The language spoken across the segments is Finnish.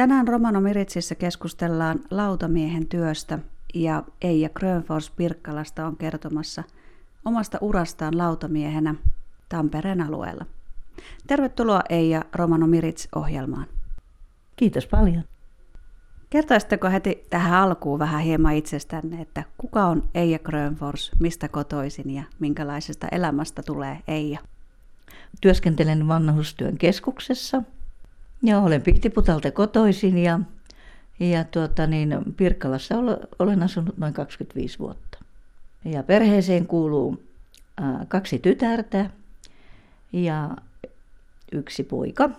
Tänään Romano Miritsissä keskustellaan lautamiehen työstä ja Eija Grönfors Pirkkalasta on kertomassa omasta urastaan lautamiehenä Tampereen alueella. Tervetuloa Eija Romano Mirits-ohjelmaan. Kiitos paljon. Kertoisitteko heti tähän alkuun vähän hieman itsestänne, että kuka on Eija Grönfors, mistä kotoisin ja minkälaisesta elämästä tulee Eija? Työskentelen vanhustyön keskuksessa ja olen Pihtiputalta kotoisin ja, ja tuota niin, Pirkkalassa olen asunut noin 25 vuotta. Ja perheeseen kuuluu kaksi tytärtä ja yksi poika.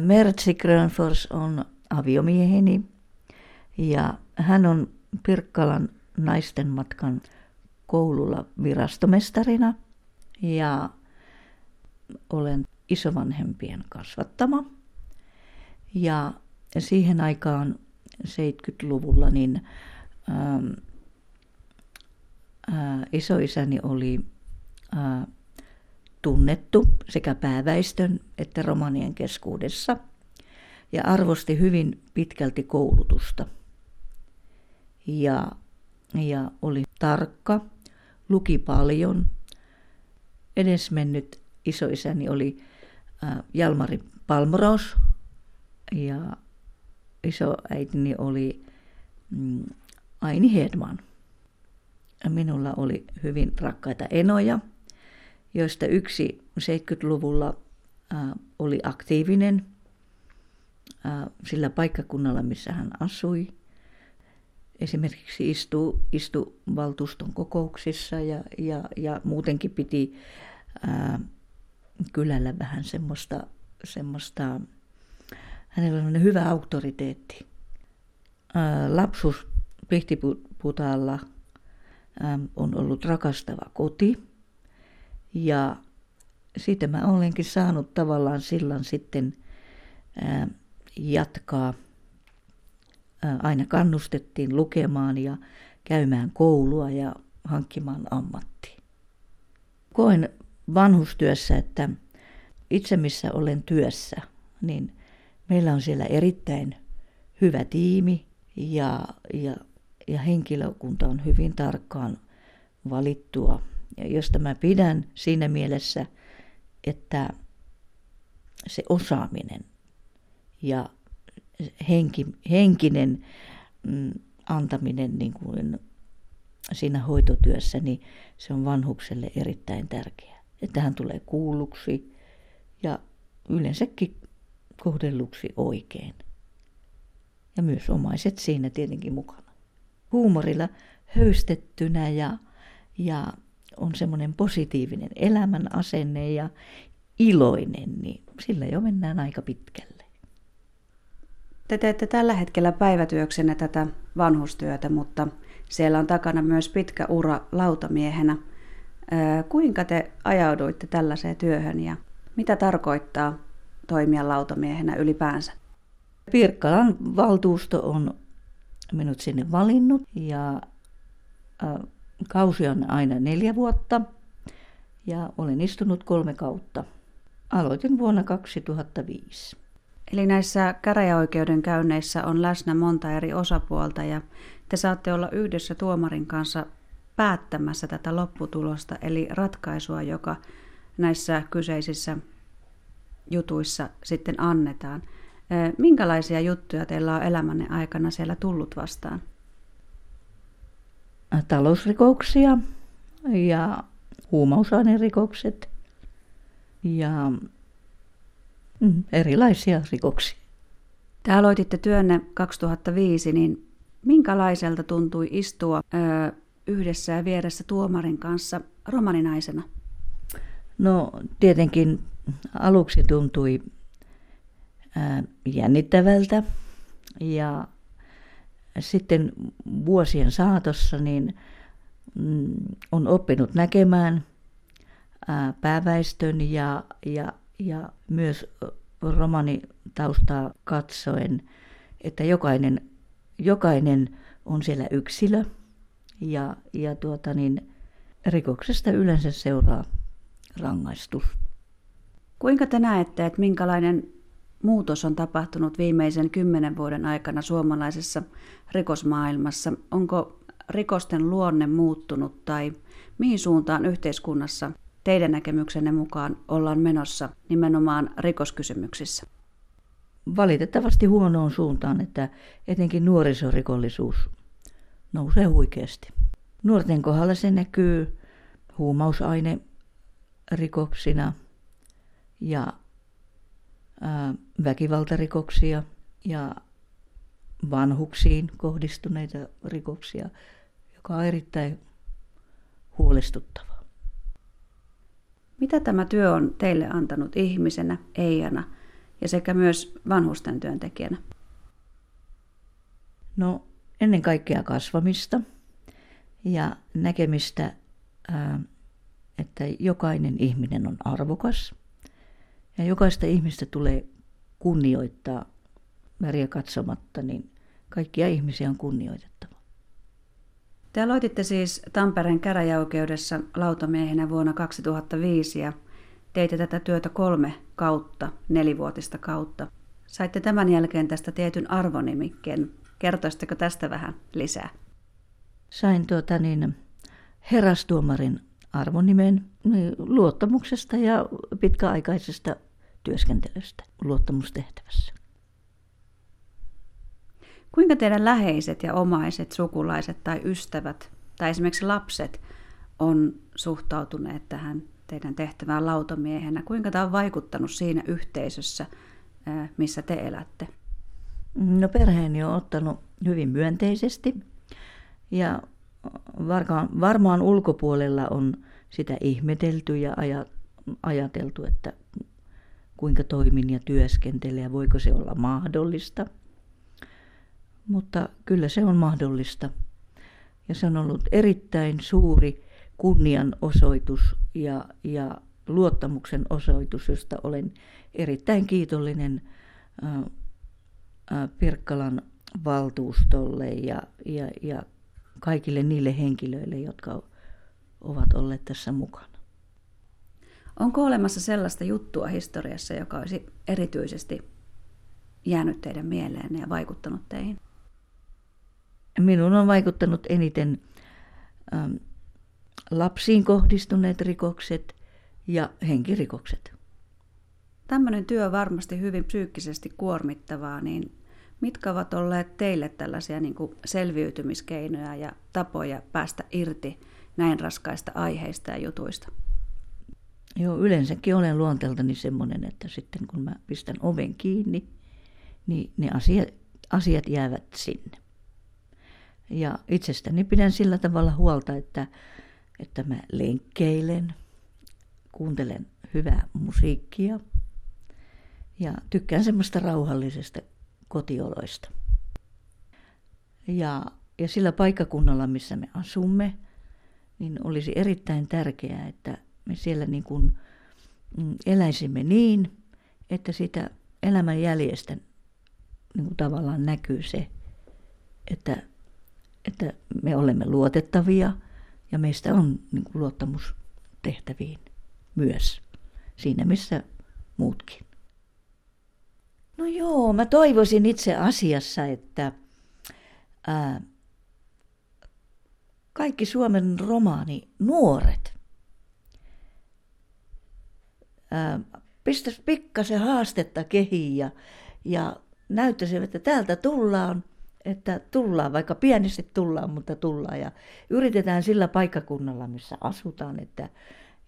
Mertsi Grönfors on aviomieheni ja hän on Pirkkalan naisten matkan koululla virastomestarina ja olen isovanhempien kasvattama. Ja siihen aikaan 70-luvulla niin ähm, äh, isoisäni oli äh, tunnettu sekä pääväistön että romanien keskuudessa ja arvosti hyvin pitkälti koulutusta. Ja, ja oli tarkka, luki paljon. Edesmennyt isoisäni oli äh, Jalmari Palmros ja isoäitini oli mm, Aini Hedman. Minulla oli hyvin rakkaita enoja, joista yksi 70-luvulla äh, oli aktiivinen sillä paikkakunnalla, missä hän asui. Esimerkiksi istui, istui valtuuston kokouksissa ja, ja, ja muutenkin piti ää, kylällä vähän semmoista, semmoista hänellä on hyvä auktoriteetti. Lapsuus Pihtiputaalla on ollut rakastava koti ja siitä mä olenkin saanut tavallaan sillan sitten jatkaa. Aina kannustettiin lukemaan ja käymään koulua ja hankkimaan ammattia. Koen vanhustyössä, että itse missä olen työssä, niin – Meillä on siellä erittäin hyvä tiimi ja, ja, ja henkilökunta on hyvin tarkkaan valittua, ja josta mä pidän siinä mielessä, että se osaaminen ja henki, henkinen mm, antaminen niin kuin siinä hoitotyössä, niin se on vanhukselle erittäin tärkeää. Että hän tulee kuulluksi ja yleensäkin kohdelluksi oikein. Ja myös omaiset siinä tietenkin mukana. Huumorilla höystettynä ja, ja on semmoinen positiivinen elämän asenne ja iloinen, niin sillä jo mennään aika pitkälle. Te teette tällä hetkellä päivätyöksenne tätä vanhustyötä, mutta siellä on takana myös pitkä ura lautamiehenä. Kuinka te ajauduitte tällaiseen työhön ja mitä tarkoittaa toimia lautamiehenä ylipäänsä? Pirkkalan valtuusto on minut sinne valinnut ja kausi on aina neljä vuotta ja olen istunut kolme kautta. Aloitin vuonna 2005. Eli näissä käräjäoikeuden käynneissä on läsnä monta eri osapuolta ja te saatte olla yhdessä tuomarin kanssa päättämässä tätä lopputulosta, eli ratkaisua, joka näissä kyseisissä jutuissa sitten annetaan. Minkälaisia juttuja teillä on elämänne aikana siellä tullut vastaan? Talousrikoksia ja huumausainerikokset ja mm, erilaisia rikoksia. Te aloititte työnne 2005, niin minkälaiselta tuntui istua ö, yhdessä ja vieressä tuomarin kanssa romaninaisena? No tietenkin aluksi tuntui jännittävältä. Ja sitten vuosien saatossa niin mm, on oppinut näkemään pääväestön ja, ja, ja myös romanitaustaa katsoen, että jokainen, jokainen on siellä yksilö. Ja, ja tuota niin, rikoksesta yleensä seuraa rangaistus. Kuinka te näette, että minkälainen muutos on tapahtunut viimeisen kymmenen vuoden aikana suomalaisessa rikosmaailmassa. Onko rikosten luonne muuttunut tai mihin suuntaan yhteiskunnassa teidän näkemyksenne mukaan ollaan menossa nimenomaan rikoskysymyksissä? Valitettavasti huonoon suuntaan, että etenkin nuorisorikollisuus nousee huikeasti. Nuorten kohdalla se näkyy huumausaine rikoksina ja ää, väkivaltarikoksia ja vanhuksiin kohdistuneita rikoksia, joka on erittäin huolestuttavaa. Mitä tämä työ on teille antanut ihmisenä, Eijana ja sekä myös vanhusten työntekijänä? No ennen kaikkea kasvamista ja näkemistä, että jokainen ihminen on arvokas ja jokaista ihmistä tulee kunnioittaa väriä katsomatta, niin kaikkia ihmisiä on kunnioitettava. Te aloititte siis Tampereen käräjäoikeudessa lautamiehenä vuonna 2005 ja teitte tätä työtä kolme kautta, nelivuotista kautta. Saitte tämän jälkeen tästä tietyn arvonimikkeen. Kertoisitteko tästä vähän lisää? Sain tuota niin, herastuomarin arvonimen niin, luottamuksesta ja pitkäaikaisesta työskentelystä luottamustehtävässä. Kuinka teidän läheiset ja omaiset, sukulaiset tai ystävät tai esimerkiksi lapset on suhtautuneet tähän teidän tehtävään lautamiehenä? Kuinka tämä on vaikuttanut siinä yhteisössä, missä te elätte? No perheeni on ottanut hyvin myönteisesti ja varmaan, varmaan ulkopuolella on sitä ihmetelty ja ajateltu, että kuinka toimin ja työskentelen ja voiko se olla mahdollista. Mutta kyllä se on mahdollista. Ja se on ollut erittäin suuri kunnianosoitus ja, ja luottamuksen osoitus, josta olen erittäin kiitollinen Pirkkalan valtuustolle ja, ja, ja kaikille niille henkilöille, jotka ovat olleet tässä mukana. Onko olemassa sellaista juttua historiassa, joka olisi erityisesti jäänyt teidän mieleen ja vaikuttanut teihin? Minun on vaikuttanut eniten ähm, lapsiin kohdistuneet rikokset ja henkirikokset. Tämmöinen työ on varmasti hyvin psyykkisesti kuormittavaa, niin mitkä ovat olleet teille tällaisia niin kuin selviytymiskeinoja ja tapoja päästä irti näin raskaista aiheista ja jutuista? Joo, yleensäkin olen luonteeltani semmoinen, että sitten kun mä pistän oven kiinni, niin ne asiat, asiat jäävät sinne. Ja itsestäni pidän sillä tavalla huolta, että, että mä lenkkeilen, kuuntelen hyvää musiikkia ja tykkään semmoista rauhallisesta kotioloista. Ja, ja sillä paikkakunnalla, missä me asumme, niin olisi erittäin tärkeää, että me siellä niin kuin mm, eläisimme niin, että sitä elämän jäljestä niin kuin tavallaan näkyy se, että, että me olemme luotettavia ja meistä on niin kuin luottamus tehtäviin myös siinä, missä muutkin. No joo, mä toivoisin itse asiassa, että ää, kaikki Suomen romaani nuoret pistäisi pikkasen haastetta kehiin ja, ja näyttäisivät, että täältä tullaan, että tullaan, vaikka pienesti tullaan, mutta tullaan. Ja yritetään sillä paikkakunnalla, missä asutaan, että,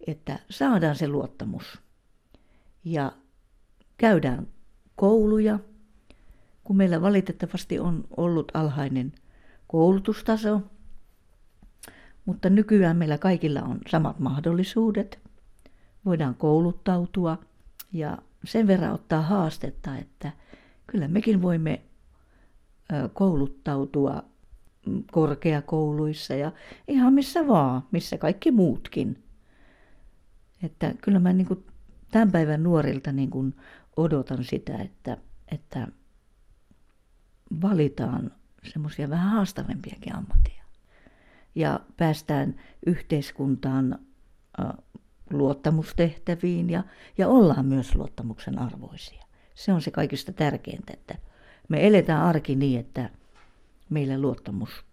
että saadaan se luottamus. Ja käydään kouluja, kun meillä valitettavasti on ollut alhainen koulutustaso, mutta nykyään meillä kaikilla on samat mahdollisuudet. Voidaan kouluttautua ja sen verran ottaa haastetta, että kyllä mekin voimme kouluttautua korkeakouluissa ja ihan missä vaan, missä kaikki muutkin. Että kyllä mä niin kuin tämän päivän nuorilta niin kuin odotan sitä, että, että valitaan semmoisia vähän haastavampiakin ammatteja. Ja päästään yhteiskuntaan luottamustehtäviin ja, ja ollaan myös luottamuksen arvoisia. Se on se kaikista tärkeintä, että me eletään arki niin, että meillä luottamus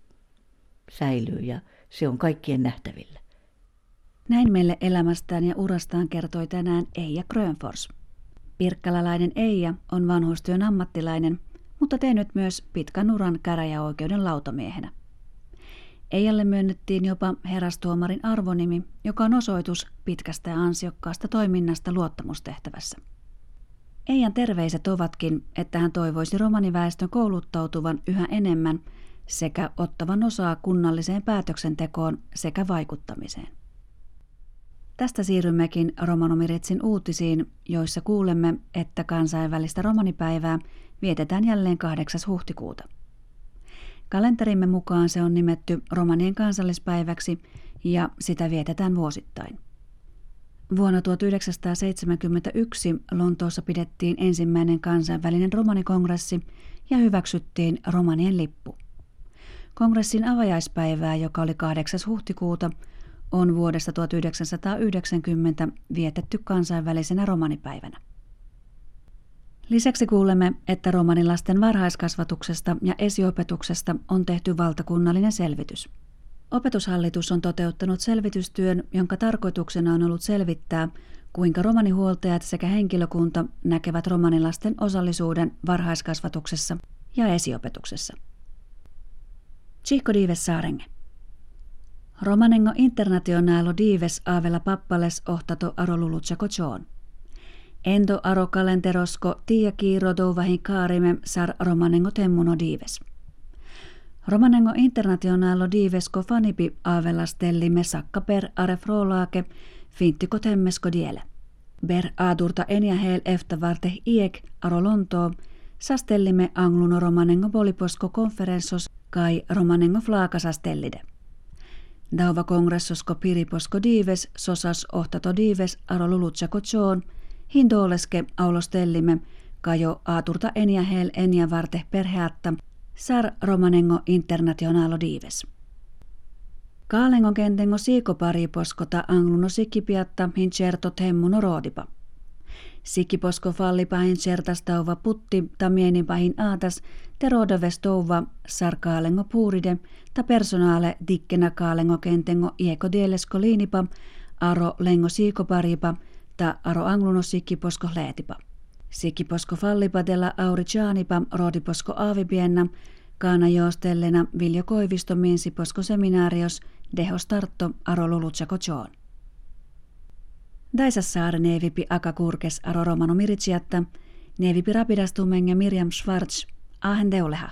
säilyy ja se on kaikkien nähtävillä. Näin meille elämästään ja urastaan kertoi tänään Eija Grönfors. Pirkkalalainen Eija on vanhustyön ammattilainen, mutta tehnyt myös pitkän uran käräjäoikeuden lautamiehenä. Eijalle myönnettiin jopa herastuomarin arvonimi, joka on osoitus pitkästä ja ansiokkaasta toiminnasta luottamustehtävässä. Eijan terveiset ovatkin, että hän toivoisi romaniväestön kouluttautuvan yhä enemmän sekä ottavan osaa kunnalliseen päätöksentekoon sekä vaikuttamiseen. Tästä siirrymmekin Romanomiritsin uutisiin, joissa kuulemme, että kansainvälistä romanipäivää vietetään jälleen 8. huhtikuuta. Kalenterimme mukaan se on nimetty romanien kansallispäiväksi ja sitä vietetään vuosittain. Vuonna 1971 Lontoossa pidettiin ensimmäinen kansainvälinen romanikongressi ja hyväksyttiin romanien lippu. Kongressin avajaispäivää, joka oli 8. huhtikuuta, on vuodesta 1990 vietetty kansainvälisenä romanipäivänä. Lisäksi kuulemme, että romanilasten varhaiskasvatuksesta ja esiopetuksesta on tehty valtakunnallinen selvitys. Opetushallitus on toteuttanut selvitystyön, jonka tarkoituksena on ollut selvittää, kuinka romanihuoltajat sekä henkilökunta näkevät romanilasten osallisuuden varhaiskasvatuksessa ja esiopetuksessa. Chico Dives Saarenge. Romanengo internationalo dives avella pappales ohtato arolulutsako kochoon. Ento aro kalenterosko tia kiiro douvahin kaarime sar romanengo temmuno dives. Romanengo internationalo divesko fanipi avella stellime sakka per are frolaake finttiko temmesko diele. Ber aadurta enia hel efter varte iek aro lontoo, sastellime angluno romanengo poliposko konferenssos kai romanengo flaakasastellide. Dauva kongressosko piriposko dives sosas ohtato dives aro lulutsako choon, hindoleske aulostellime kajo aaturta enia hel enia varte perheatta, sar romanengo internationalo dives. Kaalengo kentengo siiko pariposkota angluno sikipiatta hincertot hemmuno roodipa. Sikiposko fallipahin certastauva putti tamienipahin aatas terodovestouva sarkaalengo puuride ta personaale dikkenä kaalengo kentengo ieko dielesko liinipa aro lengo siikoparipa ta aro angluno sikiposko leetipa. Sikiposko fallipatella auri chaanipa roodiposko aavipienna kaana joostellena Viljo Koivisto minsiposko seminaarios deho startto aro lulutsako joon. Daisassaare neevipi Aka Kurkes aro Romano Miritsiatta, neevipi Rapidastumenge Miriam Schwarz, ahen deuleha.